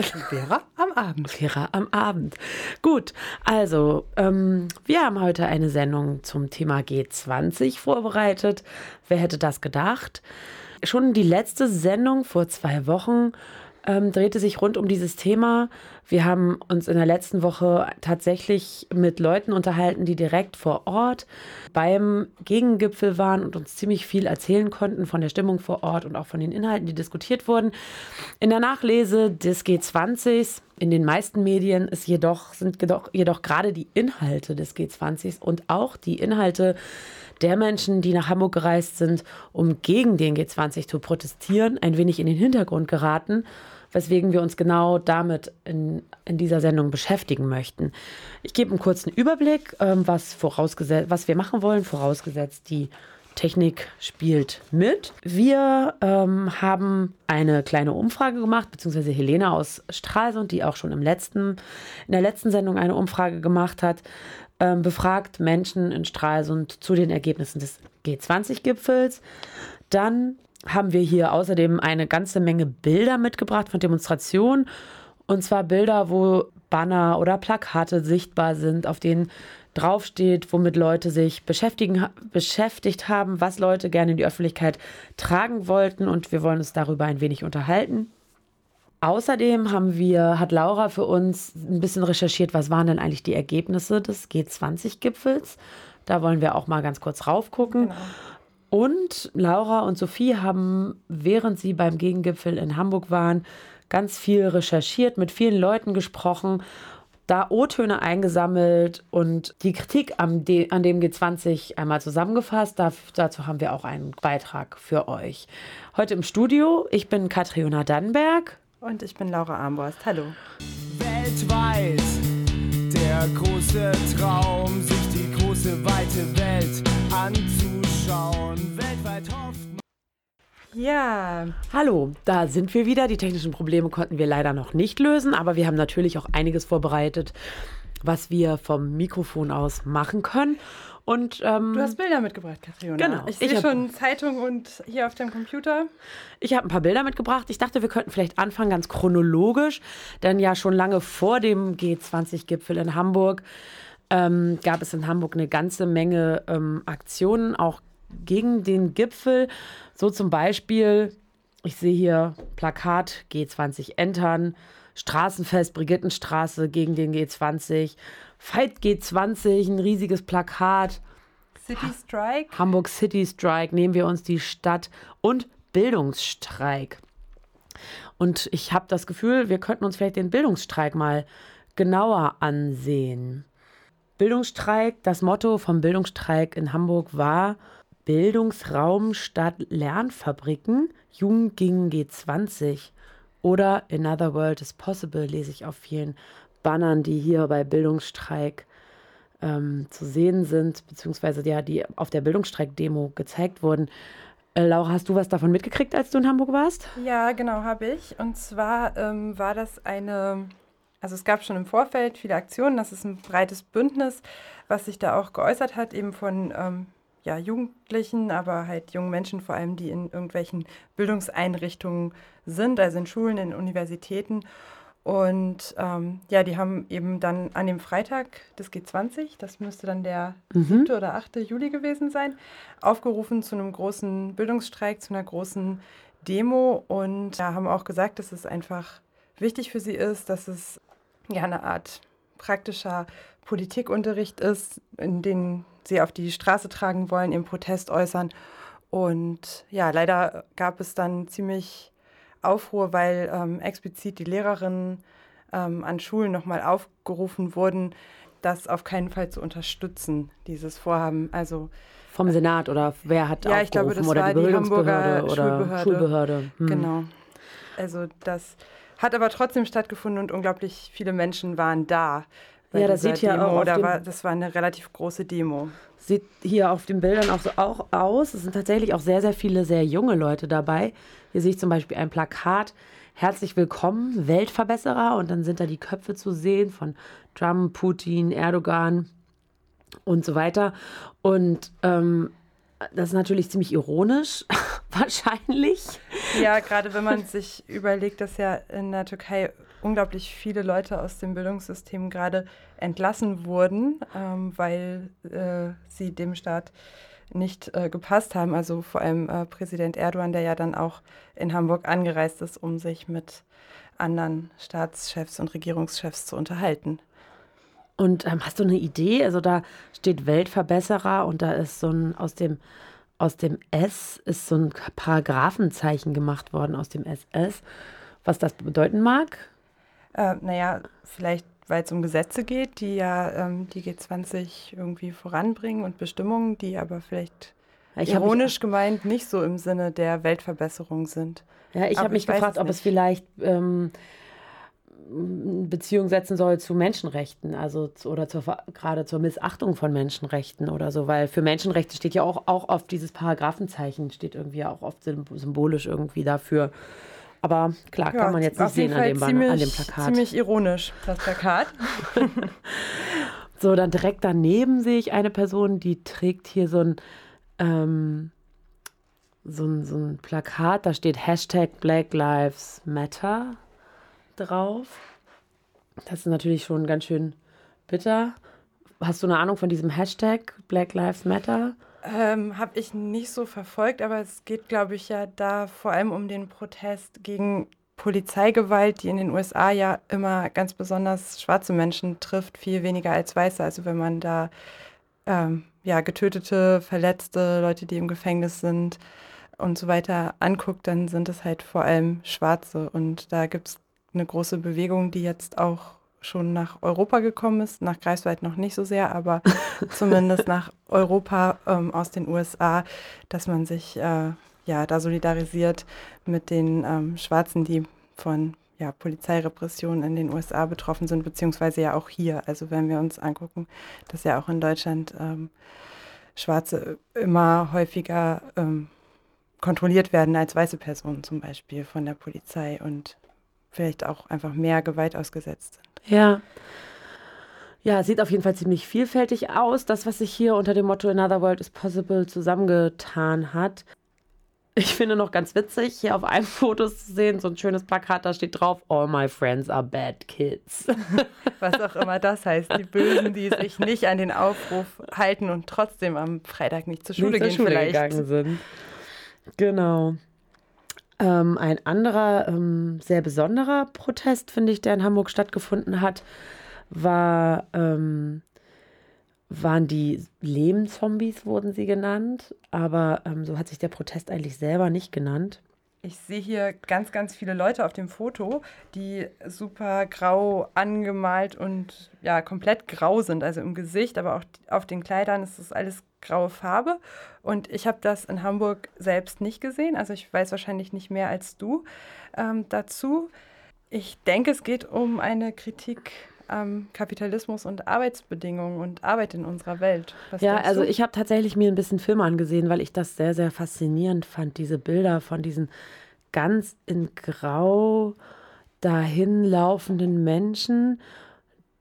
Vera am Abend. Vera am Abend. Gut, also ähm, wir haben heute eine Sendung zum Thema G20 vorbereitet. Wer hätte das gedacht? Schon die letzte Sendung vor zwei Wochen ähm, drehte sich rund um dieses Thema. Wir haben uns in der letzten Woche tatsächlich mit Leuten unterhalten, die direkt vor Ort beim Gegengipfel waren und uns ziemlich viel erzählen konnten von der Stimmung vor Ort und auch von den Inhalten, die diskutiert wurden. In der Nachlese des G20s in den meisten Medien ist jedoch, sind jedoch, jedoch gerade die Inhalte des G20s und auch die Inhalte der Menschen, die nach Hamburg gereist sind, um gegen den G20 zu protestieren, ein wenig in den Hintergrund geraten weswegen wir uns genau damit in, in dieser Sendung beschäftigen möchten. Ich gebe einen kurzen Überblick, ähm, was, vorausgesetzt, was wir machen wollen, vorausgesetzt die Technik spielt mit. Wir ähm, haben eine kleine Umfrage gemacht, beziehungsweise Helena aus Stralsund, die auch schon im letzten, in der letzten Sendung eine Umfrage gemacht hat, ähm, befragt Menschen in Stralsund zu den Ergebnissen des G20-Gipfels. Dann haben wir hier außerdem eine ganze Menge Bilder mitgebracht von Demonstrationen. Und zwar Bilder, wo Banner oder Plakate sichtbar sind, auf denen draufsteht, womit Leute sich beschäftigen, beschäftigt haben, was Leute gerne in die Öffentlichkeit tragen wollten. Und wir wollen uns darüber ein wenig unterhalten. Außerdem haben wir, hat Laura für uns ein bisschen recherchiert, was waren denn eigentlich die Ergebnisse des G20-Gipfels. Da wollen wir auch mal ganz kurz raufgucken. Genau. Und Laura und Sophie haben, während sie beim Gegengipfel in Hamburg waren, ganz viel recherchiert, mit vielen Leuten gesprochen, da O-Töne eingesammelt und die Kritik an, dem G20 einmal zusammengefasst. dazu haben wir auch einen Beitrag für euch. Heute im Studio, ich bin Katriona Dannenberg. Und ich bin Laura Armborst. Hallo. Weltweit der große Traum, sich die große weite Welt anzuschauen. Weltweit hofft ja. Hallo, da sind wir wieder. Die technischen Probleme konnten wir leider noch nicht lösen, aber wir haben natürlich auch einiges vorbereitet, was wir vom Mikrofon aus machen können. Und, ähm, du hast Bilder mitgebracht, Katriona. Genau. Ich sehe schon Zeitung und hier auf dem Computer. Ich habe ein paar Bilder mitgebracht. Ich dachte, wir könnten vielleicht anfangen ganz chronologisch, denn ja schon lange vor dem G20-Gipfel in Hamburg ähm, gab es in Hamburg eine ganze Menge ähm, Aktionen, auch gegen den Gipfel. So zum Beispiel, ich sehe hier Plakat G20 entern, Straßenfest Brigittenstraße gegen den G20, Fight G20, ein riesiges Plakat. City Strike. Hamburg City Strike, nehmen wir uns die Stadt und Bildungsstreik. Und ich habe das Gefühl, wir könnten uns vielleicht den Bildungsstreik mal genauer ansehen. Bildungsstreik, das Motto vom Bildungsstreik in Hamburg war Bildungsraum statt Lernfabriken, Jugend gegen G20 oder Another World is Possible lese ich auf vielen Bannern, die hier bei Bildungsstreik ähm, zu sehen sind, beziehungsweise ja, die auf der Bildungsstreik-Demo gezeigt wurden. Äh, Laura, hast du was davon mitgekriegt, als du in Hamburg warst? Ja, genau, habe ich. Und zwar ähm, war das eine, also es gab schon im Vorfeld viele Aktionen, das ist ein breites Bündnis, was sich da auch geäußert hat, eben von ähm, ja, Jugendlichen, aber halt jungen Menschen vor allem, die in irgendwelchen Bildungseinrichtungen sind, also in Schulen, in Universitäten. Und ähm, ja, die haben eben dann an dem Freitag des G20, das müsste dann der mhm. 7. oder 8. Juli gewesen sein, aufgerufen zu einem großen Bildungsstreik, zu einer großen Demo und ja, haben auch gesagt, dass es einfach wichtig für sie ist, dass es ja eine Art praktischer Politikunterricht ist, in den sie auf die Straße tragen wollen, ihren Protest äußern. Und ja, leider gab es dann ziemlich Aufruhr, weil ähm, explizit die Lehrerinnen ähm, an Schulen nochmal aufgerufen wurden, das auf keinen Fall zu unterstützen, dieses Vorhaben. Also vom Senat oder wer hat ja, ich glaube, das oder war die, die Hamburger oder Schulbehörde. Schulbehörde. Hm. Genau. Also das hat aber trotzdem stattgefunden und unglaublich viele Menschen waren da. Ja, das sieht ja auch. Da war, das war eine relativ große Demo. Sieht hier auf den Bildern auch so auch aus. Es sind tatsächlich auch sehr, sehr viele sehr junge Leute dabei. Hier sehe ich zum Beispiel ein Plakat. Herzlich willkommen, Weltverbesserer. Und dann sind da die Köpfe zu sehen von Trump, Putin, Erdogan und so weiter. Und ähm, das ist natürlich ziemlich ironisch, wahrscheinlich. Ja, gerade wenn man sich überlegt, dass ja in der Türkei unglaublich viele Leute aus dem Bildungssystem gerade entlassen wurden, ähm, weil äh, sie dem Staat nicht äh, gepasst haben. Also vor allem äh, Präsident Erdogan, der ja dann auch in Hamburg angereist ist, um sich mit anderen Staatschefs und Regierungschefs zu unterhalten. Und ähm, hast du eine Idee? Also da steht Weltverbesserer und da ist so ein aus dem aus dem S ist so ein Paragraphenzeichen gemacht worden aus dem SS. Was das bedeuten mag? Äh, naja, vielleicht weil es um Gesetze geht, die ja ähm, die G20 irgendwie voranbringen und Bestimmungen, die aber vielleicht ich ironisch gemeint nicht so im Sinne der Weltverbesserung sind. Ja, ich habe mich gefragt, es ob es vielleicht ähm, Beziehung setzen soll zu Menschenrechten, also zu, oder zur, gerade zur Missachtung von Menschenrechten oder so, weil für Menschenrechte steht ja auch, auch oft dieses Paragraphenzeichen, steht irgendwie auch oft symbolisch irgendwie dafür. Aber klar, ja, kann man jetzt nicht sehen an dem, ziemlich, an dem Plakat. Ziemlich ironisch, das Plakat. so, dann direkt daneben sehe ich eine Person, die trägt hier so ein, ähm, so ein, so ein Plakat, da steht Hashtag Black Lives Matter drauf. Das ist natürlich schon ganz schön bitter. Hast du eine Ahnung von diesem Hashtag Black Lives Matter? Ähm, Habe ich nicht so verfolgt, aber es geht, glaube ich, ja da vor allem um den Protest gegen Polizeigewalt, die in den USA ja immer ganz besonders schwarze Menschen trifft, viel weniger als weiße. Also wenn man da ähm, ja, getötete, verletzte, Leute, die im Gefängnis sind und so weiter anguckt, dann sind es halt vor allem Schwarze. Und da gibt es eine große Bewegung, die jetzt auch schon nach Europa gekommen ist, nach Greifswald noch nicht so sehr, aber zumindest nach Europa ähm, aus den USA, dass man sich äh, ja da solidarisiert mit den ähm, Schwarzen, die von ja, Polizeirepressionen in den USA betroffen sind, beziehungsweise ja auch hier. Also wenn wir uns angucken, dass ja auch in Deutschland ähm, Schwarze immer häufiger ähm, kontrolliert werden als weiße Personen zum Beispiel von der Polizei und vielleicht auch einfach mehr Gewalt ausgesetzt sind. Ja. Ja, sieht auf jeden Fall ziemlich vielfältig aus. Das, was sich hier unter dem Motto Another World is Possible zusammengetan hat. Ich finde noch ganz witzig, hier auf einem Foto zu sehen, so ein schönes Plakat, da steht drauf, All my friends are bad kids. Was auch immer das heißt. Die Bösen, die sich nicht an den Aufruf halten und trotzdem am Freitag nicht zur Schule nicht gehen zur Schule vielleicht. gegangen sind. Genau. Ähm, ein anderer ähm, sehr besonderer Protest, finde ich, der in Hamburg stattgefunden hat, war, ähm, waren die Lehmzombies, wurden sie genannt. Aber ähm, so hat sich der Protest eigentlich selber nicht genannt. Ich sehe hier ganz, ganz viele Leute auf dem Foto, die super grau angemalt und ja, komplett grau sind, also im Gesicht, aber auch auf den Kleidern ist das alles graue Farbe. Und ich habe das in Hamburg selbst nicht gesehen, also ich weiß wahrscheinlich nicht mehr als du ähm, dazu. Ich denke, es geht um eine Kritik am Kapitalismus und Arbeitsbedingungen und Arbeit in unserer Welt. Was ja, also ich habe tatsächlich mir ein bisschen Film angesehen, weil ich das sehr, sehr faszinierend fand, diese Bilder von diesen ganz in Grau dahinlaufenden Menschen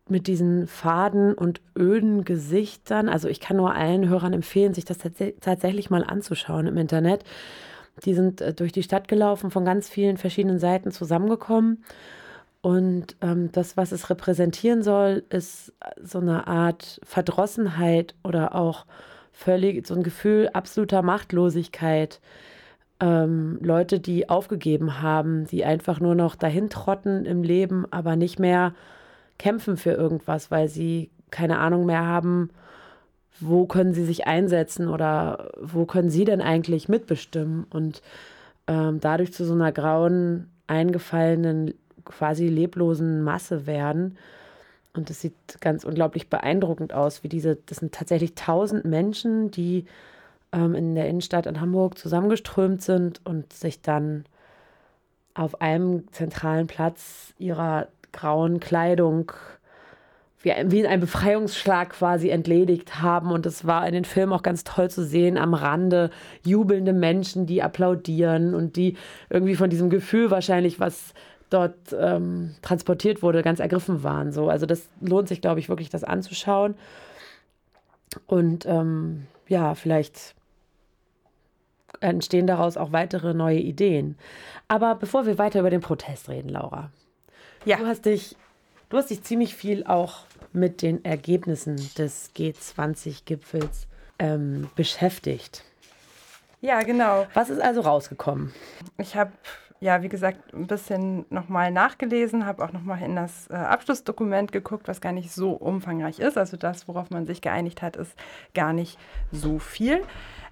mit diesen faden und öden Gesichtern. Also ich kann nur allen Hörern empfehlen, sich das tats tatsächlich mal anzuschauen im Internet. Die sind äh, durch die Stadt gelaufen, von ganz vielen verschiedenen Seiten zusammengekommen und ähm, das, was es repräsentieren soll, ist so eine Art Verdrossenheit oder auch völlig so ein Gefühl absoluter Machtlosigkeit. Ähm, Leute, die aufgegeben haben, die einfach nur noch dahin trotten im Leben, aber nicht mehr kämpfen für irgendwas, weil sie keine Ahnung mehr haben, wo können sie sich einsetzen oder wo können sie denn eigentlich mitbestimmen und ähm, dadurch zu so einer grauen, eingefallenen quasi leblosen Masse werden. Und es sieht ganz unglaublich beeindruckend aus, wie diese, das sind tatsächlich tausend Menschen, die ähm, in der Innenstadt in Hamburg zusammengeströmt sind und sich dann auf einem zentralen Platz ihrer grauen Kleidung wie, wie ein Befreiungsschlag quasi entledigt haben. Und es war in den Filmen auch ganz toll zu sehen, am Rande jubelnde Menschen, die applaudieren und die irgendwie von diesem Gefühl wahrscheinlich, was dort ähm, transportiert wurde, ganz ergriffen waren. So. Also das lohnt sich, glaube ich, wirklich, das anzuschauen. Und ähm, ja, vielleicht entstehen daraus auch weitere neue Ideen. Aber bevor wir weiter über den Protest reden, Laura, Ja. Du hast dich, du hast dich ziemlich viel auch mit den Ergebnissen des G20-Gipfels ähm, beschäftigt. Ja, genau. Was ist also rausgekommen? Ich habe ja, wie gesagt, ein bisschen nochmal nachgelesen, habe auch nochmal in das äh, Abschlussdokument geguckt, was gar nicht so umfangreich ist. Also das, worauf man sich geeinigt hat, ist gar nicht so viel.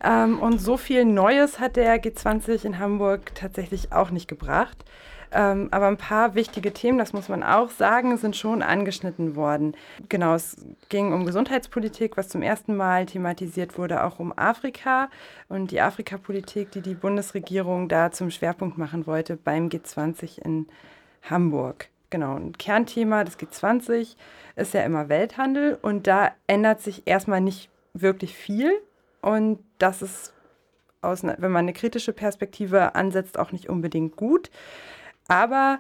Ähm, und so viel Neues hat der G20 in Hamburg tatsächlich auch nicht gebracht. Ähm, aber ein paar wichtige Themen, das muss man auch sagen, sind schon angeschnitten worden. Genau, es ging um Gesundheitspolitik, was zum ersten Mal thematisiert wurde, auch um Afrika und die Afrikapolitik, die die Bundesregierung da zum Schwerpunkt machen wollte beim G20 in Hamburg. Genau, ein Kernthema des G20 ist ja immer Welthandel und da ändert sich erstmal nicht wirklich viel und das ist aus, wenn man eine kritische Perspektive ansetzt, auch nicht unbedingt gut. Aber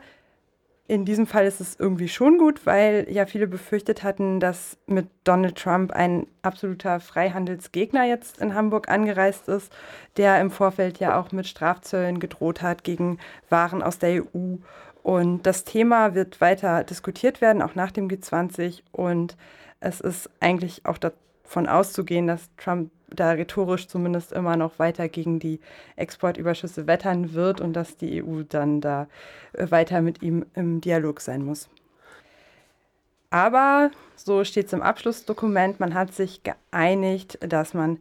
in diesem Fall ist es irgendwie schon gut, weil ja viele befürchtet hatten, dass mit Donald Trump ein absoluter Freihandelsgegner jetzt in Hamburg angereist ist, der im Vorfeld ja auch mit Strafzöllen gedroht hat gegen Waren aus der EU. Und das Thema wird weiter diskutiert werden, auch nach dem G20. Und es ist eigentlich auch davon auszugehen, dass Trump da rhetorisch zumindest immer noch weiter gegen die Exportüberschüsse wettern wird und dass die EU dann da äh, weiter mit ihm im Dialog sein muss. Aber, so steht es im Abschlussdokument, man hat sich geeinigt, dass man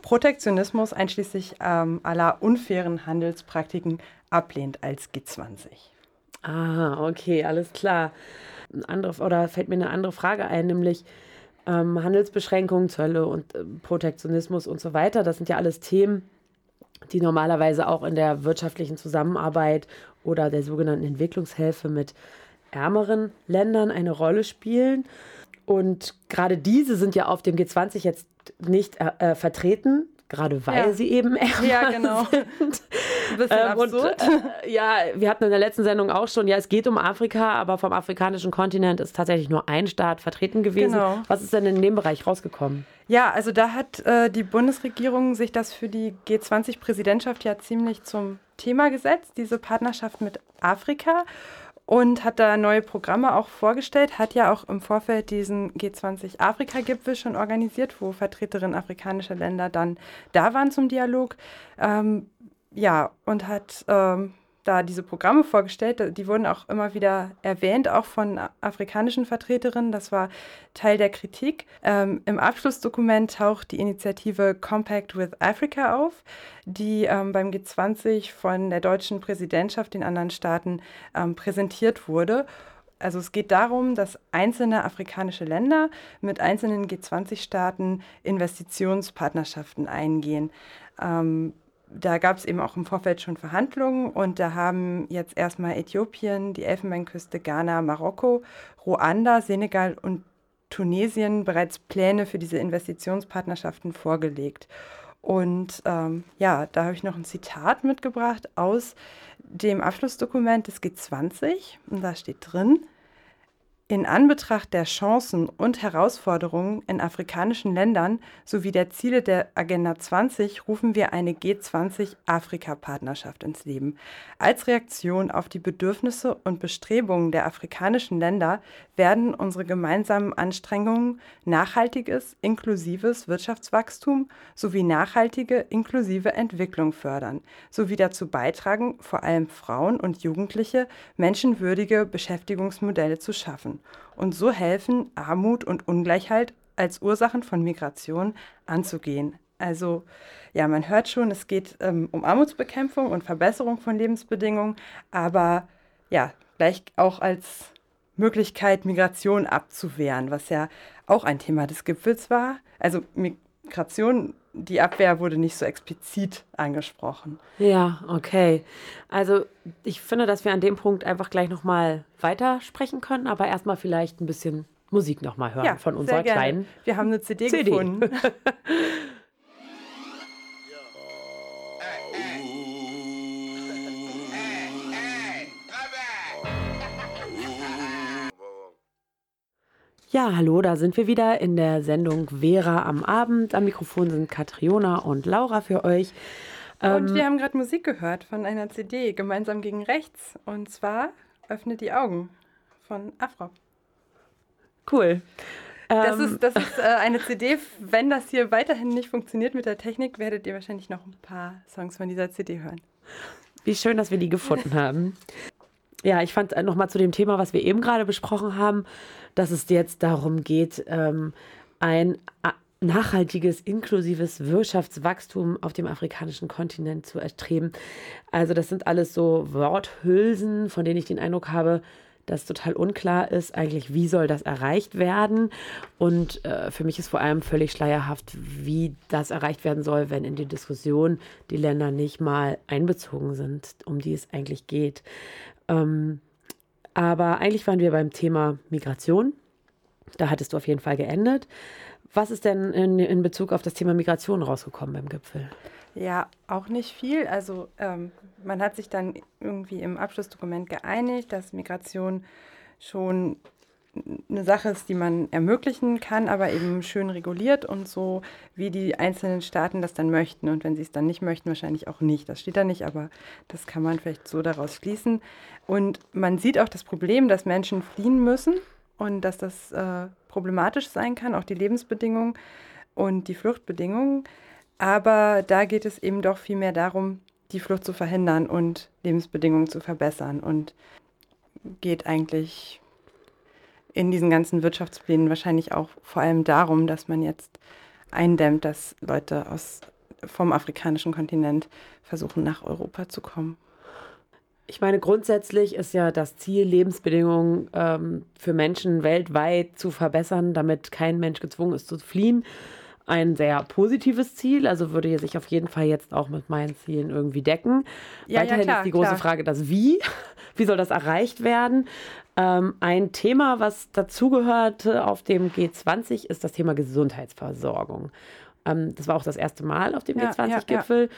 Protektionismus einschließlich ähm, aller unfairen Handelspraktiken ablehnt als G20. Ah, okay, alles klar. Andere, oder fällt mir eine andere Frage ein, nämlich ähm, Handelsbeschränkungen, Zölle und äh, Protektionismus und so weiter. Das sind ja alles Themen, die normalerweise auch in der wirtschaftlichen Zusammenarbeit oder der sogenannten Entwicklungshilfe mit ärmeren Ländern eine Rolle spielen. Und gerade diese sind ja auf dem G20 jetzt nicht äh, äh vertreten gerade weil ja. sie eben ärmer ja, genau. sind. Ein bisschen ähm, absurd. Und, äh, ja, wir hatten in der letzten Sendung auch schon, ja, es geht um Afrika, aber vom afrikanischen Kontinent ist tatsächlich nur ein Staat vertreten gewesen. Genau. Was ist denn in dem Bereich rausgekommen? Ja, also da hat äh, die Bundesregierung sich das für die G20-Präsidentschaft ja ziemlich zum Thema gesetzt, diese Partnerschaft mit Afrika und hat da neue Programme auch vorgestellt, hat ja auch im Vorfeld diesen G20-Afrika-Gipfel schon organisiert, wo Vertreterinnen afrikanischer Länder dann da waren zum Dialog. Ähm, ja, und hat ähm, da diese Programme vorgestellt. Die wurden auch immer wieder erwähnt, auch von afrikanischen Vertreterinnen. Das war Teil der Kritik. Ähm, Im Abschlussdokument taucht die Initiative Compact with Africa auf, die ähm, beim G20 von der deutschen Präsidentschaft den anderen Staaten ähm, präsentiert wurde. Also es geht darum, dass einzelne afrikanische Länder mit einzelnen G20-Staaten Investitionspartnerschaften eingehen. Ähm, da gab es eben auch im Vorfeld schon Verhandlungen und da haben jetzt erstmal Äthiopien, die Elfenbeinküste, Ghana, Marokko, Ruanda, Senegal und Tunesien bereits Pläne für diese Investitionspartnerschaften vorgelegt. Und ähm, ja, da habe ich noch ein Zitat mitgebracht aus dem Abschlussdokument des G20 und da steht drin, in Anbetracht der Chancen und Herausforderungen in afrikanischen Ländern sowie der Ziele der Agenda 20 rufen wir eine G20-Afrika-Partnerschaft ins Leben. Als Reaktion auf die Bedürfnisse und Bestrebungen der afrikanischen Länder werden unsere gemeinsamen Anstrengungen nachhaltiges, inklusives Wirtschaftswachstum sowie nachhaltige, inklusive Entwicklung fördern, sowie dazu beitragen, vor allem Frauen und Jugendliche menschenwürdige Beschäftigungsmodelle zu schaffen und so helfen, Armut und Ungleichheit als Ursachen von Migration anzugehen. Also ja, man hört schon, es geht ähm, um Armutsbekämpfung und Verbesserung von Lebensbedingungen, aber ja, gleich auch als Möglichkeit, Migration abzuwehren, was ja auch ein Thema des Gipfels war. Also Migration die Abwehr wurde nicht so explizit angesprochen. Ja, okay. Also ich finde, dass wir an dem Punkt einfach gleich nochmal weitersprechen können, aber erstmal vielleicht ein bisschen Musik nochmal hören ja, von unserer kleinen. Wir haben eine CD, CD. gefunden. Ja, hallo, da sind wir wieder in der Sendung Vera am Abend. Am Mikrofon sind Katriona und Laura für euch. Und ähm, wir haben gerade Musik gehört von einer CD, Gemeinsam gegen Rechts. Und zwar Öffne die Augen von Afro. Cool. Das Ähm, ist, das ist äh, eine CD. Wenn das hier weiterhin nicht funktioniert mit der Technik, werdet ihr wahrscheinlich noch ein paar Songs von dieser CD hören. Wie schön, dass wir die gefunden haben. Ja, ich fand nochmal zu dem Thema, was wir eben gerade besprochen haben, dass es jetzt darum geht, ähm, ein nachhaltiges, inklusives Wirtschaftswachstum auf dem afrikanischen Kontinent zu erstreben. Also das sind alles so Worthülsen, von denen ich den Eindruck habe, dass total unklar ist eigentlich, wie soll das erreicht werden. Und äh, für mich ist vor allem völlig schleierhaft, wie das erreicht werden soll, wenn in die Diskussion die Länder nicht mal einbezogen sind, um die es eigentlich geht. Ähm, aber eigentlich waren wir beim Thema Migration. Da hattest du auf jeden Fall geendet. Was ist denn in, in Bezug auf das Thema Migration rausgekommen beim Gipfel? Ja, auch nicht viel. Also ähm, man hat sich dann irgendwie im Abschlussdokument geeinigt, dass Migration schon eine Sache ist, die man ermöglichen kann, aber eben schön reguliert und so, wie die einzelnen Staaten das dann möchten. Und wenn sie es dann nicht möchten, wahrscheinlich auch nicht. Das steht da nicht, aber das kann man vielleicht so daraus schließen. Und man sieht auch das Problem, dass Menschen fliehen müssen und dass das äh, problematisch sein kann, auch die Lebensbedingungen und die Fluchtbedingungen. Aber da geht es eben doch viel mehr darum, die Flucht zu verhindern und Lebensbedingungen zu verbessern und geht eigentlich in diesen ganzen Wirtschaftsplänen wahrscheinlich auch vor allem darum, dass man jetzt eindämmt, dass Leute aus, vom afrikanischen Kontinent versuchen, nach Europa zu kommen. Ich meine, grundsätzlich ist ja das Ziel, Lebensbedingungen ähm, für Menschen weltweit zu verbessern, damit kein Mensch gezwungen ist zu fliehen. Ein sehr positives Ziel, also würde sich auf jeden Fall jetzt auch mit meinen Zielen irgendwie decken. Ja, ja, Weiterhin klar, ist die große klar. Frage, das Wie. Wie soll das erreicht werden? Ähm, ein Thema, was dazugehörte auf dem G20, ist das Thema Gesundheitsversorgung. Ähm, das war auch das erste Mal auf dem Ja, ja, ja. G20-Gipfel.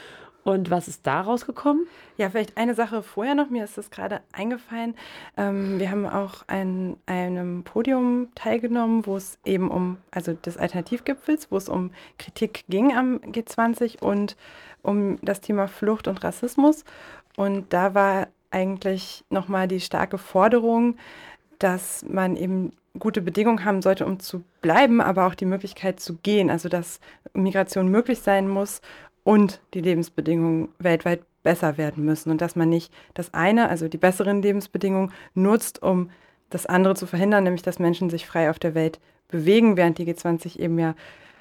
Und was ist da rausgekommen? Ja, vielleicht eine Sache vorher noch, mir ist das gerade eingefallen. Ähm, wir haben auch an einem Podium teilgenommen, wo es eben um, also des Alternativgipfels, wo es um Kritik ging am G20 und um das Thema Flucht und Rassismus. Und da war eigentlich nochmal die starke Forderung, dass man eben gute Bedingungen haben sollte, um zu bleiben, aber auch die Möglichkeit zu gehen. Also dass Migration möglich sein muss und die Lebensbedingungen weltweit besser werden müssen und dass man nicht das eine, also die besseren Lebensbedingungen, nutzt, um das andere zu verhindern, nämlich dass Menschen sich frei auf der Welt bewegen, während die G20 eben ja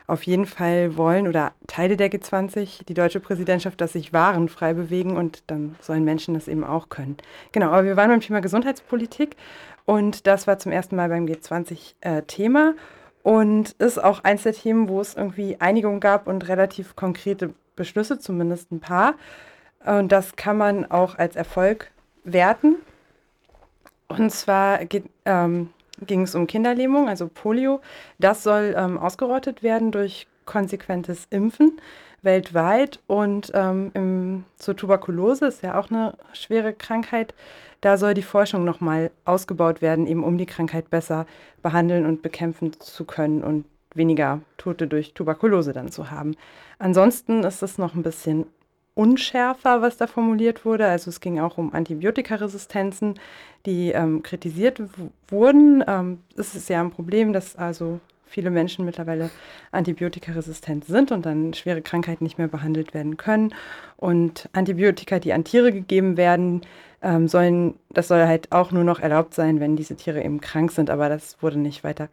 auf jeden Fall wollen oder Teile der G20, die deutsche Präsidentschaft, dass sich Waren frei bewegen und dann sollen Menschen das eben auch können. Genau, aber wir waren beim Thema Gesundheitspolitik und das war zum ersten Mal beim G20 äh, Thema und ist auch eins der Themen, wo es irgendwie Einigung gab und relativ konkrete Beschlüsse, zumindest ein paar. Und das kann man auch als Erfolg werten. Und zwar geht, ähm, ging es um Kinderlähmung, also Polio. Das soll ähm, ausgerottet werden durch konsequentes Impfen weltweit. Und ähm, im, zur Tuberkulose ist ja auch eine schwere Krankheit. Da soll die Forschung nochmal ausgebaut werden, eben um die Krankheit besser behandeln und bekämpfen zu können und weniger Tote durch Tuberkulose dann zu haben. Ansonsten ist es noch ein bisschen unschärfer, was da formuliert wurde. Also es ging auch um Antibiotikaresistenzen, die ähm, kritisiert wurden. Ähm, es ist ja ein Problem, dass also viele Menschen mittlerweile antibiotikaresistent sind und dann schwere Krankheiten nicht mehr behandelt werden können. Und Antibiotika, die an Tiere gegeben werden, ähm, sollen, das soll halt auch nur noch erlaubt sein, wenn diese Tiere eben krank sind. Aber das wurde nicht weiter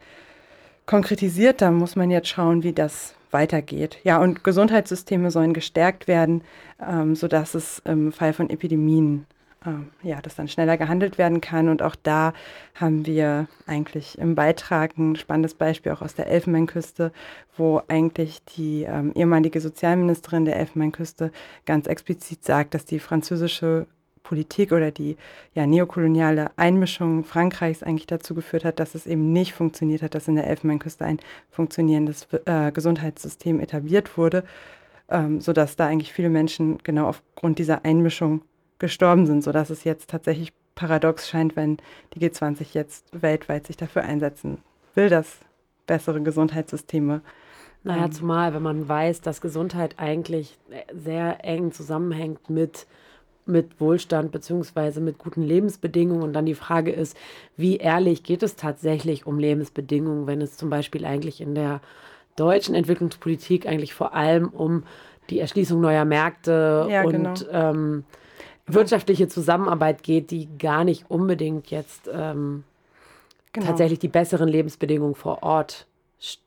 konkretisiert. Da muss man jetzt schauen, wie das weitergeht. Ja, und Gesundheitssysteme sollen gestärkt werden, ähm, sodass es im Fall von Epidemien, ähm, ja, dass dann schneller gehandelt werden kann. Und auch da haben wir eigentlich im Beitrag ein spannendes Beispiel auch aus der Elfenbeinküste, wo eigentlich die ähm, ehemalige Sozialministerin der Elfenbeinküste ganz explizit sagt, dass die französische Politik oder die ja, neokoloniale Einmischung Frankreichs eigentlich dazu geführt hat, dass es eben nicht funktioniert hat, dass in der Elfenbeinküste ein funktionierendes äh, Gesundheitssystem etabliert wurde, ähm, sodass da eigentlich viele Menschen genau aufgrund dieser Einmischung gestorben sind, sodass es jetzt tatsächlich paradox scheint, wenn die G20 jetzt weltweit sich dafür einsetzen will, dass bessere Gesundheitssysteme Naja, Ähm. zumal, wenn man weiß, dass Gesundheit eigentlich sehr eng zusammenhängt mit mit Wohlstand beziehungsweise mit guten Lebensbedingungen. Und dann die Frage ist, wie ehrlich geht es tatsächlich um Lebensbedingungen, wenn es zum Beispiel eigentlich in der deutschen Entwicklungspolitik eigentlich vor allem um die Erschließung neuer Märkte Ja, und genau. ähm, wirtschaftliche Zusammenarbeit geht, die gar nicht unbedingt jetzt ähm, Genau. tatsächlich die besseren Lebensbedingungen vor Ort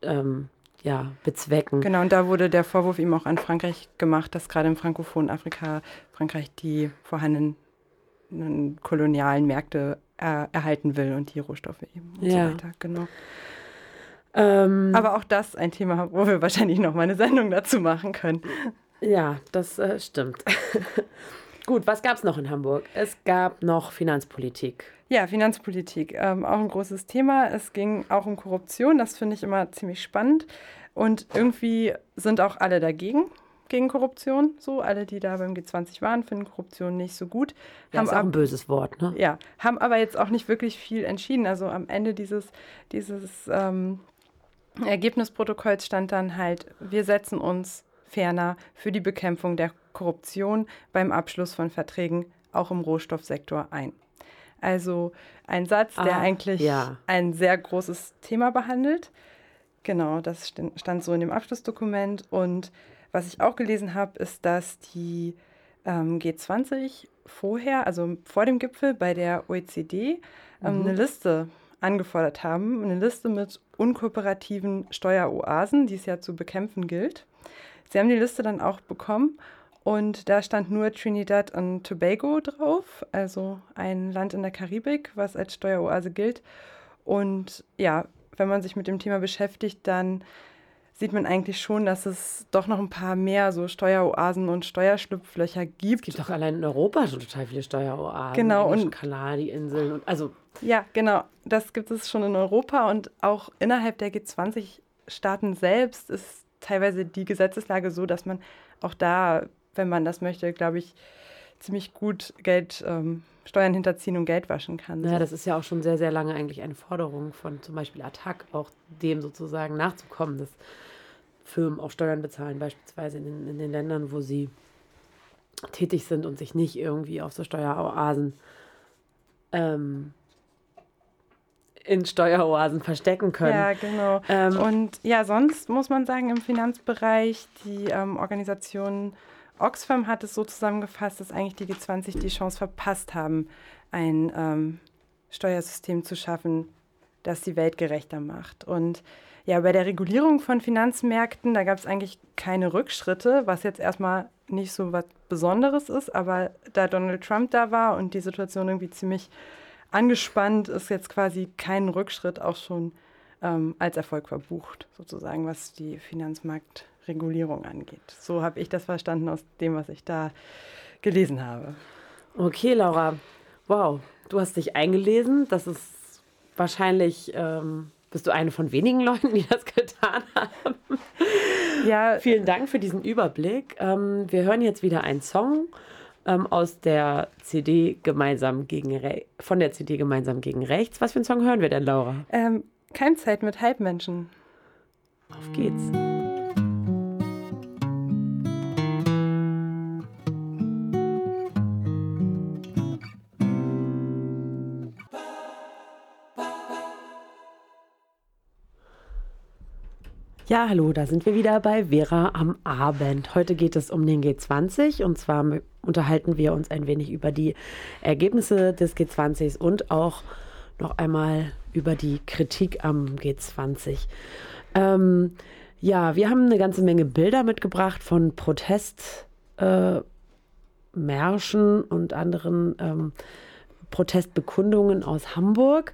ähm, ja, bezwecken. Genau, und da wurde der Vorwurf eben auch an Frankreich gemacht, dass gerade im frankophonen Afrika Frankreich die vorhandenen kolonialen Märkte äh, erhalten will und die Rohstoffe eben und Ja. so weiter. Genau. Ähm, Aber auch das ein Thema, wo wir wahrscheinlich noch mal eine Sendung dazu machen können. Ja, das äh, stimmt. Gut, was gab es noch in Hamburg? Es gab noch Finanzpolitik. Ja, Finanzpolitik, ähm, auch ein großes Thema. Es ging auch um Korruption, das finde ich immer ziemlich spannend. Und irgendwie sind auch alle dagegen, gegen Korruption. So, alle, die da beim G20 waren, finden Korruption nicht so gut. Ja, ist auch ein böses Wort, ne? Ja, haben aber jetzt auch nicht wirklich viel entschieden. Also am Ende dieses, dieses ähm, Ergebnisprotokolls stand dann halt, wir setzen uns ferner für die Bekämpfung der Korruption beim Abschluss von Verträgen auch im Rohstoffsektor ein. Also ein Satz, der Ah, eigentlich ja. ein sehr großes Thema behandelt. Genau, das stand so in dem Abschlussdokument. Und was ich auch gelesen habe, ist, dass die ähm, G20 vorher, also vor dem Gipfel bei der OECD, ähm, eine Liste angefordert haben, eine Liste mit unkooperativen Steueroasen, die es ja zu bekämpfen gilt. Sie haben die Liste dann auch bekommen und da stand nur Trinidad und Tobago drauf, also ein Land in der Karibik, was als Steueroase gilt. Und ja, wenn man sich mit dem Thema beschäftigt, dann sieht man eigentlich schon, dass es doch noch ein paar mehr so Steueroasen und Steuerschlupflöcher gibt. Es gibt doch allein in Europa schon total viele Steueroasen. Genau, Englische und- Kanarieninseln und also Ja, genau. Das gibt es schon in Europa und auch innerhalb der G20-Staaten selbst ist teilweise die Gesetzeslage so, dass man auch da, wenn man das möchte, glaube ich, ziemlich gut Geld, ähm, Steuern hinterziehen und Geld waschen kann. So. das ist ja auch schon sehr, sehr lange eigentlich eine Forderung von zum Beispiel Attac, auch dem sozusagen nachzukommen, dass Firmen auch Steuern bezahlen, beispielsweise in den, in den Ländern, wo sie tätig sind und sich nicht irgendwie auf so Steueroasen ähm, in Steueroasen verstecken können. Ja, genau. Ähm, und ja, sonst muss man sagen, im Finanzbereich, die ähm, Organisation Oxfam hat es so zusammengefasst, dass eigentlich die G20 die Chance verpasst haben, ein ähm, Steuersystem zu schaffen, das die Welt gerechter macht. Und ja, bei der Regulierung von Finanzmärkten, da gab es eigentlich keine Rückschritte, was jetzt erstmal nicht so was Besonderes ist, aber da Donald Trump da war und die Situation irgendwie ziemlich angespannt, ist jetzt quasi kein Rückschritt auch schon ähm, als Erfolg verbucht, sozusagen, was die Finanzmarktregulierung angeht. So habe ich das verstanden aus dem, was ich da gelesen habe. Okay, Laura. Wow, du hast dich eingelesen. Das ist wahrscheinlich, ähm, bist du eine von wenigen Leuten, die das getan haben. Ja, Vielen Dank für diesen Überblick. Ähm, wir hören jetzt wieder einen Song ähm, aus der CD gemeinsam gegen Re von der CD gemeinsam gegen rechts. Was für einen Song hören wir denn, Laura? ähm, Keimzeit mit Halbmenschen. Auf geht's. Ja, hallo, da sind wir wieder bei Vera am Abend. Heute geht es um den G20 und zwar unterhalten wir uns ein wenig über die Ergebnisse des G20s und auch noch einmal über die Kritik am G20. Ähm, ja, wir haben eine ganze Menge Bilder mitgebracht von Protestmärschen äh, und anderen ähm, Protestbekundungen aus Hamburg.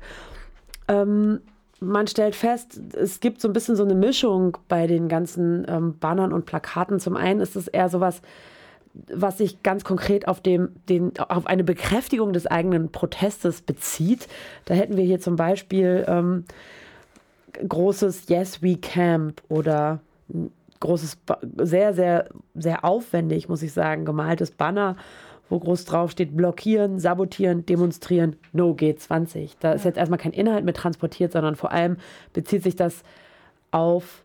Ähm, man stellt fest, es gibt so ein bisschen so eine Mischung bei den ganzen ähm, Bannern und Plakaten. Zum einen ist es eher sowas, was sich ganz konkret auf, dem, den, auf eine Bekräftigung des eigenen Protestes bezieht. Da hätten wir hier zum Beispiel ähm, großes Yes We Camp oder großes, sehr, sehr, sehr aufwendig, muss ich sagen, gemaltes Banner, wo groß drauf steht, blockieren, sabotieren, demonstrieren, no G20. Da ist jetzt erstmal kein Inhalt mit transportiert, sondern vor allem bezieht sich das auf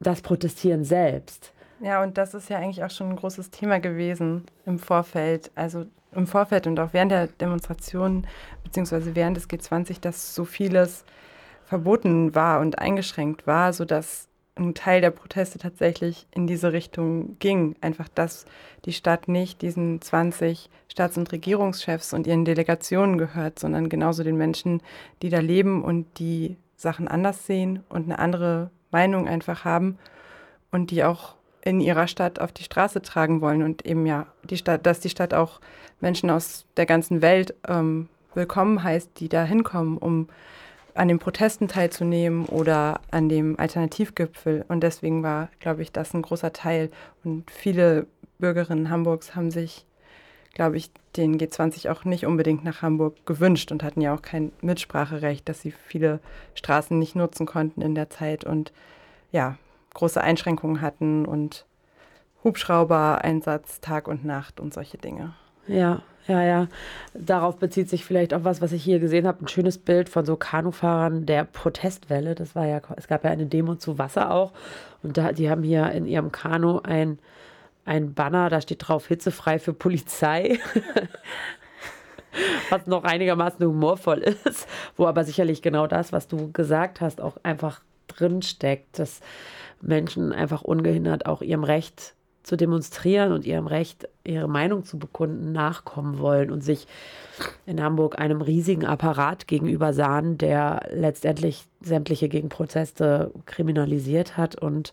das Protestieren selbst. Ja, und das ist ja eigentlich auch schon ein großes Thema gewesen im Vorfeld. Also im Vorfeld und auch während der Demonstrationen beziehungsweise während des G20, dass so vieles verboten war und eingeschränkt war, sodass ein Teil der Proteste tatsächlich in diese Richtung ging. Einfach, dass die Stadt nicht diesen 20 Staats- und Regierungschefs und ihren Delegationen gehört, sondern genauso den Menschen, die da leben und die Sachen anders sehen und eine andere Meinung einfach haben und die auch in ihrer Stadt auf die Straße tragen wollen und eben ja, die Stadt, dass die Stadt auch Menschen aus der ganzen Welt ähm, willkommen heißt, die da hinkommen, um an den Protesten teilzunehmen oder an dem Alternativgipfel. Und deswegen war, glaube ich, das ein großer Teil. Und viele Bürgerinnen Hamburgs haben sich, glaube ich, den G20 auch nicht unbedingt nach Hamburg gewünscht und hatten ja auch kein Mitspracherecht, dass sie viele Straßen nicht nutzen konnten in der Zeit und ja, große Einschränkungen hatten und Hubschrauber-Einsatz Tag und Nacht und solche Dinge. Ja, ja, ja. Darauf bezieht sich vielleicht auch was, was ich hier gesehen habe. Ein schönes Bild von so Kanufahrern der Protestwelle. Das war ja, es gab ja eine Demo zu Wasser auch. Und da, die haben hier in ihrem Kanu ein, ein Banner, da steht drauf hitzefrei für Polizei. was noch einigermaßen humorvoll ist, wo aber sicherlich genau das, was du gesagt hast, auch einfach drinsteckt, dass Menschen einfach ungehindert auch ihrem Recht zu demonstrieren und ihrem Recht, ihre Meinung zu bekunden, nachkommen wollen und sich in Hamburg einem riesigen Apparat gegenüber sahen, der letztendlich sämtliche Gegenproteste kriminalisiert hat und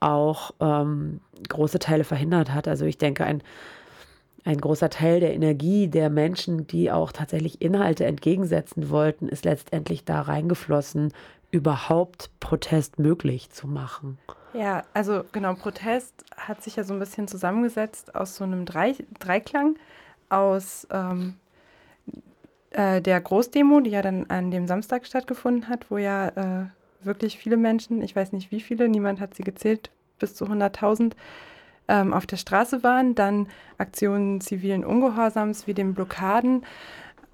auch ähm, große Teile verhindert hat. Also ich denke, ein, ein großer Teil der Energie der Menschen, die auch tatsächlich Inhalte entgegensetzen wollten, ist letztendlich da reingeflossen, überhaupt Protest möglich zu machen. Ja, also genau, Protest hat sich ja so ein bisschen zusammengesetzt aus so einem Drei Dreiklang aus ähm, äh, der Großdemo, die ja dann an dem Samstag stattgefunden hat, wo ja äh, wirklich viele Menschen, ich weiß nicht wie viele, niemand hat sie gezählt, bis zu 100.000 ähm, auf der Straße waren. Dann Aktionen zivilen Ungehorsams wie den Blockaden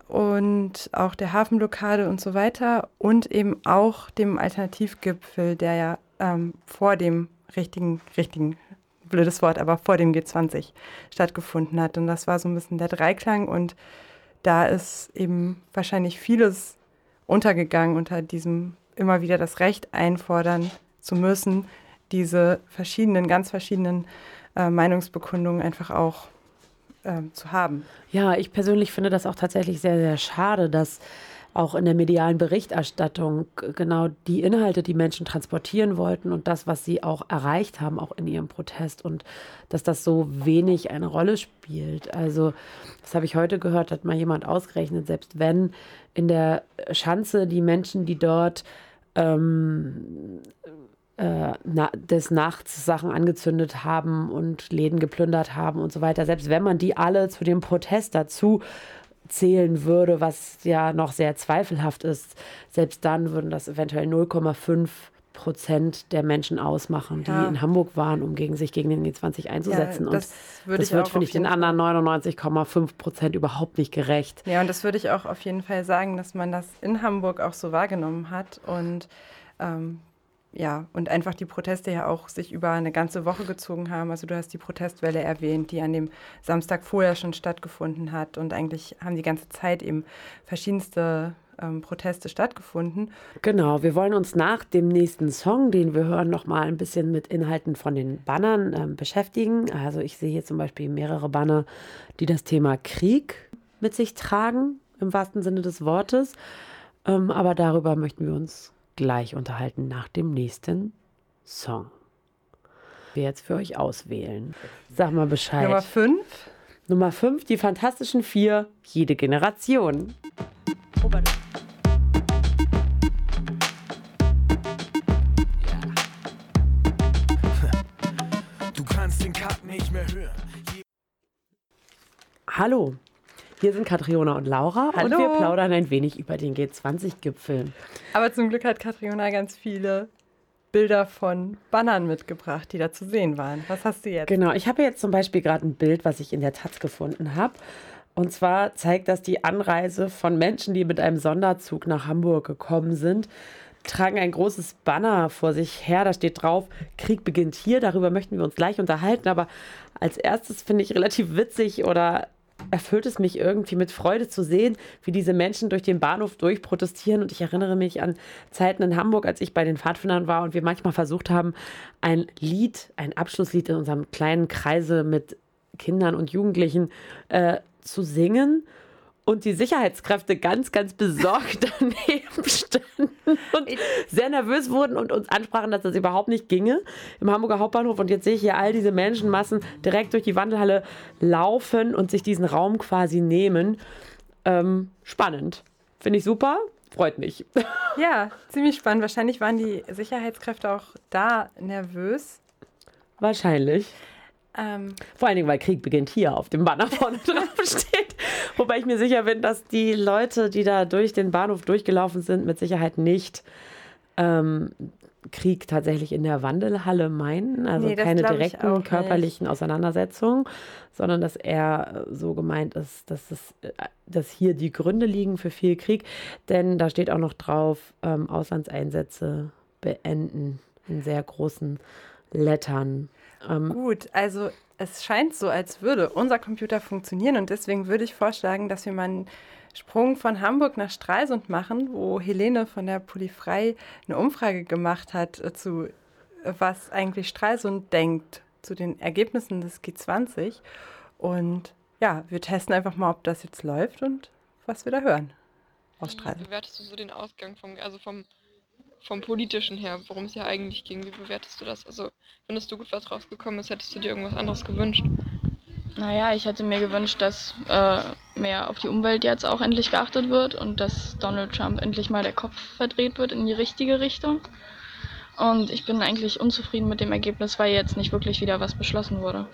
und auch der Hafenblockade und so weiter und eben auch dem Alternativgipfel, der ja ähm, vor dem richtigen, richtigen, blödes Wort, aber vor dem G20 stattgefunden hat. Und das war so ein bisschen der Dreiklang und da ist eben wahrscheinlich vieles untergegangen unter diesem immer wieder das Recht einfordern zu müssen, diese verschiedenen, ganz verschiedenen äh, Meinungsbekundungen einfach auch äh, zu haben. Ja, ich persönlich finde das auch tatsächlich sehr, sehr schade, dass auch in der medialen Berichterstattung genau die Inhalte, die Menschen transportieren wollten und das, was sie auch erreicht haben, auch in ihrem Protest und dass das so wenig eine Rolle spielt. Also, das habe ich heute gehört, hat mal jemand ausgerechnet, selbst wenn in der Schanze die Menschen, die dort ähm, äh, na, des Nachts Sachen angezündet haben und Läden geplündert haben und so weiter, selbst wenn man die alle zu dem Protest dazu zählen würde, was ja noch sehr zweifelhaft ist, selbst dann würden das eventuell 0,5 Prozent der Menschen ausmachen, die ja. in Hamburg waren, um gegen sich gegen den G20 einzusetzen. Ja, das und das wird, finde ich, den anderen 99,5 Prozent überhaupt nicht gerecht. Ja, und das würde ich auch auf jeden Fall sagen, dass man das in Hamburg auch so wahrgenommen hat. Und ähm, ja, und einfach die Proteste ja auch sich über eine ganze Woche gezogen haben. Also du hast die Protestwelle erwähnt, die an dem Samstag vorher schon stattgefunden hat. Und eigentlich haben die ganze Zeit eben verschiedenste ähm, Proteste stattgefunden. Genau, wir wollen uns nach dem nächsten Song, den wir hören, noch mal ein bisschen mit Inhalten von den Bannern ähm, beschäftigen. Also ich sehe hier zum Beispiel mehrere Banner, die das Thema Krieg mit sich tragen, im wahrsten Sinne des Wortes. Ähm, aber darüber möchten wir uns gleich unterhalten nach dem nächsten Song. Wir jetzt für euch auswählen. Sag mal Bescheid. Nummer 5. Nummer 5, die Fantastischen Vier, jede Generation. Robert. Du kannst den Cut nicht mehr hören. Hallo, hier sind Katriona und Laura Hallo. und wir plaudern ein wenig über den G20-Gipfel. Aber zum Glück hat Katriona ganz viele Bilder von Bannern mitgebracht, die da zu sehen waren. Was hast du jetzt? Genau, ich habe jetzt zum Beispiel gerade ein Bild, was ich in der Taz gefunden habe. Und zwar zeigt das die Anreise von Menschen, die mit einem Sonderzug nach Hamburg gekommen sind tragen ein großes Banner vor sich her. Da steht drauf, Krieg beginnt hier. Darüber möchten wir uns gleich unterhalten. Aber als erstes finde ich relativ witzig oder erfüllt es mich irgendwie mit Freude zu sehen, wie diese Menschen durch den Bahnhof durchprotestieren. Und ich erinnere mich an Zeiten in Hamburg, als ich bei den Pfadfindern war und wir manchmal versucht haben, ein Lied, ein Abschlusslied in unserem kleinen Kreise mit Kindern und Jugendlichen äh, zu singen und die Sicherheitskräfte ganz, ganz besorgt daneben standen und sehr nervös wurden und uns ansprachen, dass das überhaupt nicht ginge im Hamburger Hauptbahnhof. Und jetzt sehe ich hier all diese Menschenmassen direkt durch die Wandelhalle laufen und sich diesen Raum quasi nehmen. Ähm, spannend. Finde ich super. Freut mich. Ja, ziemlich spannend. Wahrscheinlich waren die Sicherheitskräfte auch da nervös. Wahrscheinlich. Ähm, Vor allen Dingen, weil Krieg beginnt hier auf dem Banner vorne drauf steht. Wobei ich mir sicher bin, dass die Leute, die da durch den Bahnhof durchgelaufen sind, mit Sicherheit nicht ähm, Krieg tatsächlich in der Wandelhalle meinen. Also Nee, keine direkten körperlichen Auseinandersetzungen, sondern dass er so gemeint ist, dass, es, äh, dass hier die Gründe liegen für viel Krieg. Denn da steht auch noch drauf, ähm, Auslandseinsätze beenden in sehr großen Lettern. Ähm, gut, also es scheint so, als würde unser Computer funktionieren und deswegen würde ich vorschlagen, dass wir mal einen Sprung von Hamburg nach Stralsund machen, wo Helene von der Polifrei eine Umfrage gemacht hat äh, zu, äh, was eigentlich Stralsund denkt zu den Ergebnissen des G20. Und ja, wir testen einfach mal, ob das jetzt läuft und was wir da hören aus Wie Stralsund. bewertest du so den Ausgang vom, also vom, vom politischen her, worum es ja eigentlich ging? Wie bewertest du das? Also findest du gut, was rausgekommen ist? Hättest du dir irgendwas anderes gewünscht? Naja, ich hätte mir gewünscht, dass äh, mehr auf die Umwelt jetzt auch endlich geachtet wird und dass Donald Trump endlich mal der Kopf verdreht wird in die richtige Richtung. Und ich bin eigentlich unzufrieden mit dem Ergebnis, weil jetzt nicht wirklich wieder was beschlossen wurde.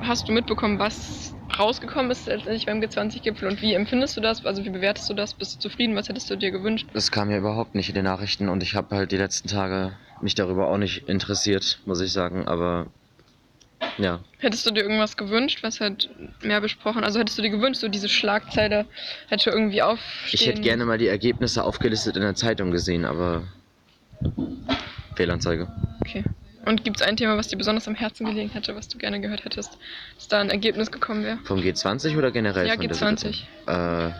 Hast du mitbekommen, was rausgekommen ist letztendlich beim G20-Gipfel und wie empfindest du das? Also wie bewertest du das? Bist du zufrieden? Was hättest du dir gewünscht? Das kam ja überhaupt nicht in den Nachrichten und ich habe halt die letzten Tage mich darüber auch nicht interessiert, muss ich sagen. Aber ja, Hättest du dir irgendwas gewünscht? Was halt mehr besprochen? Also hättest du dir gewünscht, so diese Schlagzeile hätte irgendwie aufstehen? ich hätte gerne mal die Ergebnisse aufgelistet in der Zeitung gesehen, aber Fehlanzeige. Okay. Und gibt es ein Thema, was dir besonders am Herzen gelegen hätte, was du gerne gehört hättest, dass da ein Ergebnis gekommen wäre? Vom G20 oder generell? Ja, von der G20. Situation? Äh,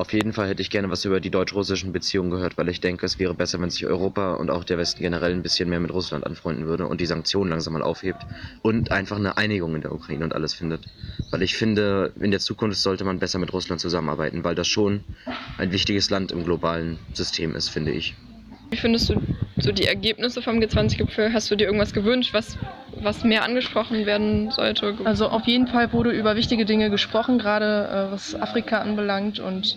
auf jeden Fall hätte ich gerne was über die deutsch-russischen Beziehungen gehört, weil ich denke, es wäre besser, wenn sich Europa und auch der Westen generell ein bisschen mehr mit Russland anfreunden würde und die Sanktionen langsam mal aufhebt und einfach eine Einigung in der Ukraine und alles findet. Weil ich finde, in der Zukunft sollte man besser mit Russland zusammenarbeiten, weil das schon ein wichtiges Land im globalen System ist, finde ich. Wie findest du so die Ergebnisse vom G20-Gipfel? Hast du dir irgendwas gewünscht, was, was mehr angesprochen werden sollte? Also auf jeden Fall wurde über wichtige Dinge gesprochen, gerade äh, was Afrika anbelangt und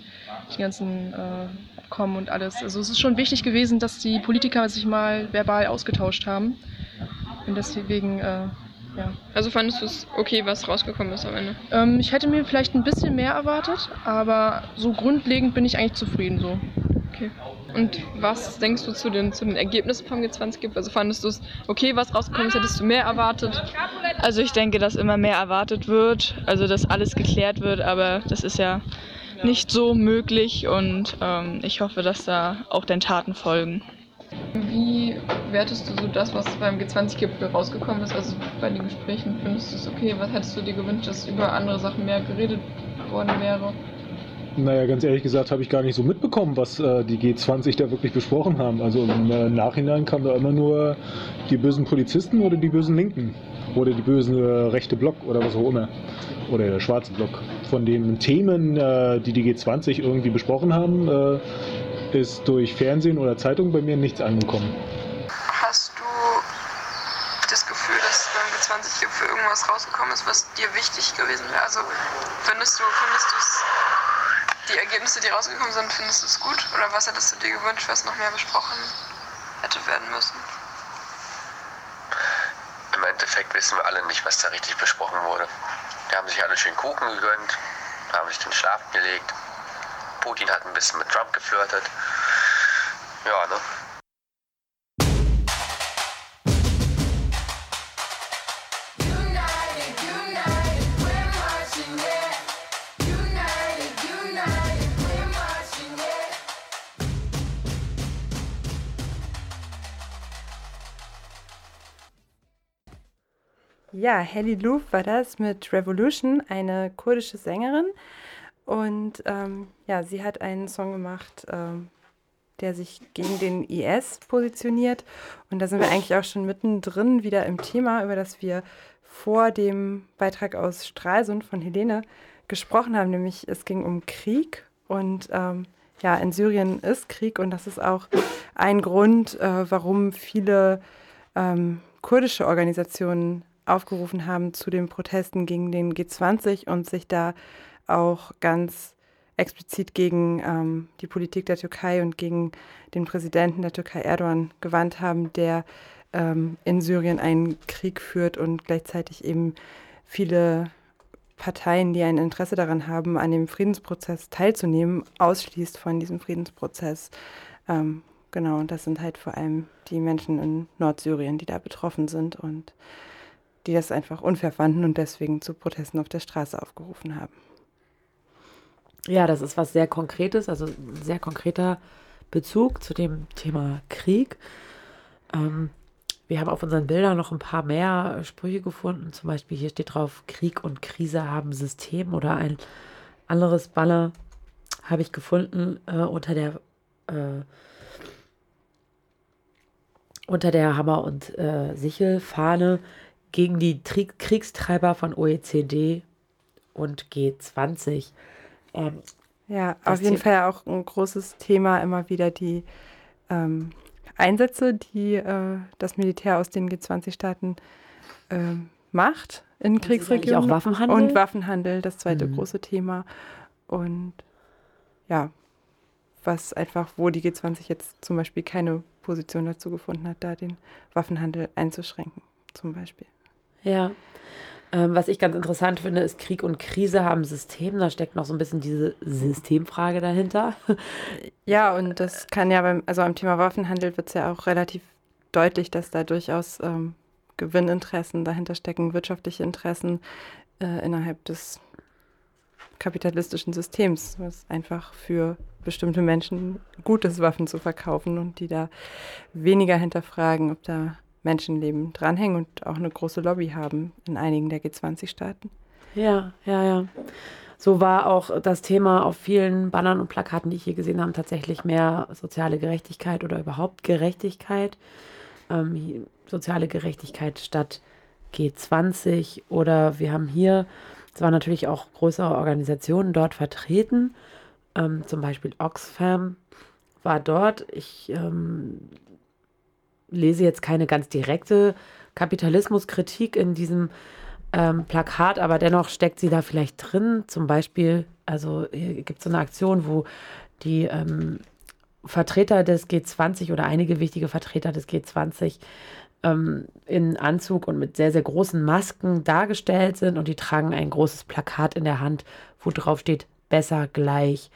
die ganzen äh, Abkommen und alles. Also es ist schon wichtig gewesen, dass die Politiker sich mal verbal ausgetauscht haben. Und deswegen, äh, ja. Also fandest du es okay, was rausgekommen ist am Ende? Ähm, ich hätte mir vielleicht ein bisschen mehr erwartet, aber so grundlegend bin ich eigentlich zufrieden so. Okay. Und was denkst du zu den, zu den Ergebnissen vom G20-Gipfel? Also fandest du es okay, was rausgekommen ist? Hättest du mehr erwartet? Also ich denke, dass immer mehr erwartet wird, also dass alles geklärt wird, aber das ist ja nicht so möglich und ähm, ich hoffe, dass da auch den Taten folgen. Wie wertest du so das, was beim G20-Gipfel rausgekommen ist? Also bei den Gesprächen findest du es okay? Was hättest du dir gewünscht, dass über andere Sachen mehr geredet worden wäre? Naja, ganz ehrlich gesagt habe ich gar nicht so mitbekommen, was äh, die G20 da wirklich besprochen haben. Also im äh, Nachhinein kam da immer nur die bösen Polizisten oder die bösen Linken oder die bösen äh, rechte Block oder was auch immer. Oder der schwarze Block. Von den Themen, äh, die die G20 irgendwie besprochen haben, äh, ist durch Fernsehen oder Zeitung bei mir nichts angekommen. Hast du das Gefühl, dass beim G20-Gipfel irgendwas rausgekommen ist, was dir wichtig gewesen wäre? Also findest du, findest du es, die Ergebnisse, die rausgekommen sind, findest du es gut? Oder was hättest du dir gewünscht, was noch mehr besprochen hätte werden müssen? Im Endeffekt wissen wir alle nicht, was da richtig besprochen wurde. Die haben sich alle schön Kuchen gegönnt, haben sich den Schlaf gelegt. Putin hat ein bisschen mit Trump geflirtet. Ja, ne? Ja, Heli Louf war das mit Revolution, eine kurdische Sängerin, und ähm, ja, sie hat einen Song gemacht, ähm, der sich gegen den IS positioniert. Und da sind wir eigentlich auch schon mittendrin wieder im Thema, über das wir vor dem Beitrag aus Stralsund von Helene gesprochen haben, nämlich es ging um Krieg und ähm, ja, in Syrien ist Krieg und das ist auch ein Grund, äh, warum viele ähm, kurdische Organisationen aufgerufen haben zu den Protesten gegen den G20 und sich da auch ganz explizit gegen ähm, die Politik der Türkei und gegen den Präsidenten der Türkei Erdogan gewandt haben, der ähm, in Syrien einen Krieg führt und gleichzeitig eben viele Parteien, die ein Interesse daran haben, an dem Friedensprozess teilzunehmen, ausschließt von diesem Friedensprozess. Ähm, genau, und das sind halt vor allem die Menschen in Nordsyrien, die da betroffen sind und die das einfach unfair fanden und deswegen zu Protesten auf der Straße aufgerufen haben. Ja, das ist was sehr Konkretes, also ein sehr konkreter Bezug zu dem Thema Krieg. Ähm, wir haben auf unseren Bildern noch ein paar mehr Sprüche gefunden. Zum Beispiel hier steht drauf, Krieg und Krise haben System oder ein anderes Banner habe ich gefunden äh, unter der äh, unter der Hammer- und äh, Sichelfahne gegen die Tri Kriegstreiber von OECD und G20. Ähm, ja, auf jeden Fall auch ein großes Thema immer wieder die ähm, Einsätze, die äh, das Militär aus den G20-Staaten äh, macht in Kriegsregionen. Auch Waffenhandel? Und Waffenhandel, das zweite mhm. große Thema. Und ja, was einfach, wo die G20 jetzt zum Beispiel keine Position dazu gefunden hat, da den Waffenhandel einzuschränken, zum Beispiel. Ja. Ähm, was ich ganz interessant finde, ist Krieg und Krise haben System. Da steckt noch so ein bisschen diese Systemfrage dahinter. Ja, und das kann ja beim, also am Thema Waffenhandel wird es ja auch relativ deutlich, dass da durchaus ähm, Gewinninteressen dahinter stecken, wirtschaftliche Interessen äh, innerhalb des kapitalistischen Systems, was einfach für bestimmte Menschen gut ist, Waffen zu verkaufen und die da weniger hinterfragen, ob da Menschenleben dranhängen und auch eine große Lobby haben in einigen der G20-Staaten. Ja, ja, ja. So war auch das Thema auf vielen Bannern und Plakaten, die ich hier gesehen habe, tatsächlich mehr soziale Gerechtigkeit oder überhaupt Gerechtigkeit. Ähm, soziale Gerechtigkeit statt G20 oder wir haben hier, es waren natürlich auch größere Organisationen dort vertreten, ähm, zum Beispiel Oxfam war dort. Ich ähm, lese jetzt keine ganz direkte Kapitalismuskritik in diesem ähm, Plakat, aber dennoch steckt sie da vielleicht drin. Zum Beispiel, also gibt es so eine Aktion, wo die ähm, Vertreter des G20 oder einige wichtige Vertreter des G20 ähm, in Anzug und mit sehr, sehr großen Masken dargestellt sind und die tragen ein großes Plakat in der Hand, wo drauf steht, besser gleich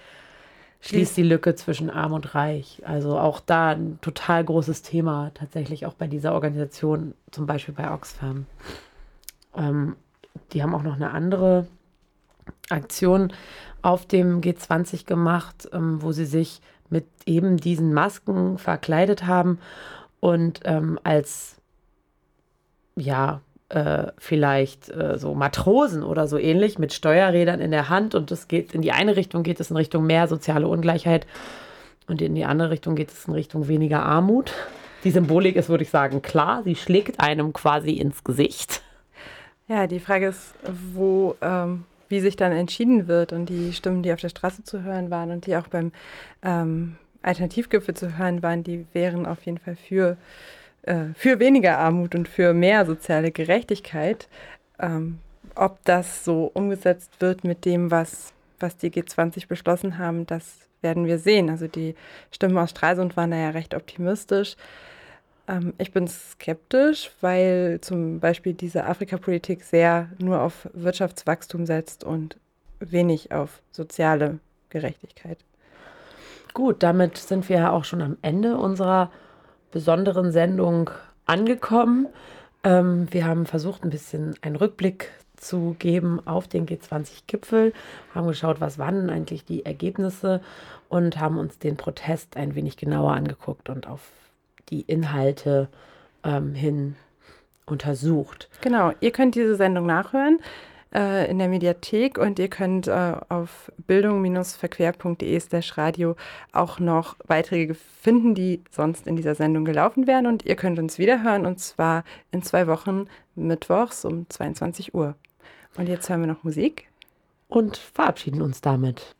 schließt die Lücke zwischen arm und reich. Also auch da ein total großes Thema tatsächlich auch bei dieser Organisation, zum Beispiel bei Oxfam. Ähm, die haben auch noch eine andere Aktion auf dem G20 gemacht, ähm, wo sie sich mit eben diesen Masken verkleidet haben und ähm, als ja, äh, vielleicht äh, so Matrosen oder so ähnlich mit Steuerrädern in der Hand und es geht in die eine Richtung geht es in Richtung mehr soziale Ungleichheit und in die andere Richtung geht es in Richtung weniger Armut. Die Symbolik ist, würde ich sagen, klar. Sie schlägt einem quasi ins Gesicht. Ja, die Frage ist, wo, ähm, wie sich dann entschieden wird und die Stimmen, die auf der Straße zu hören waren und die auch beim ähm, Alternativgipfel zu hören waren, die wären auf jeden Fall für äh, für weniger Armut und für mehr soziale Gerechtigkeit. Ähm, ob das so umgesetzt wird mit dem, was, was die G20 beschlossen haben, das werden wir sehen. Also die Stimmen aus Stralsund waren da ja recht optimistisch. Ähm, ich bin skeptisch, weil zum Beispiel diese Afrikapolitik sehr nur auf Wirtschaftswachstum setzt und wenig auf soziale Gerechtigkeit. Gut, damit sind wir ja auch schon am Ende unserer besonderen Sendung angekommen. Ähm, wir haben versucht, ein bisschen einen Rückblick zu geben auf den G20-Gipfel, haben geschaut, was waren eigentlich die Ergebnisse und haben uns den Protest ein wenig genauer angeguckt und auf die Inhalte ähm, hin untersucht. Genau, ihr könnt diese Sendung nachhören äh, in der Mediathek und ihr könnt äh, auf bildung-verquer.de slash radio auch noch Beiträge finden, die sonst in dieser Sendung gelaufen wären und ihr könnt uns wiederhören und zwar in zwei Wochen mittwochs um 22 Uhr. Und jetzt hören wir noch Musik. Und verabschieden uns damit.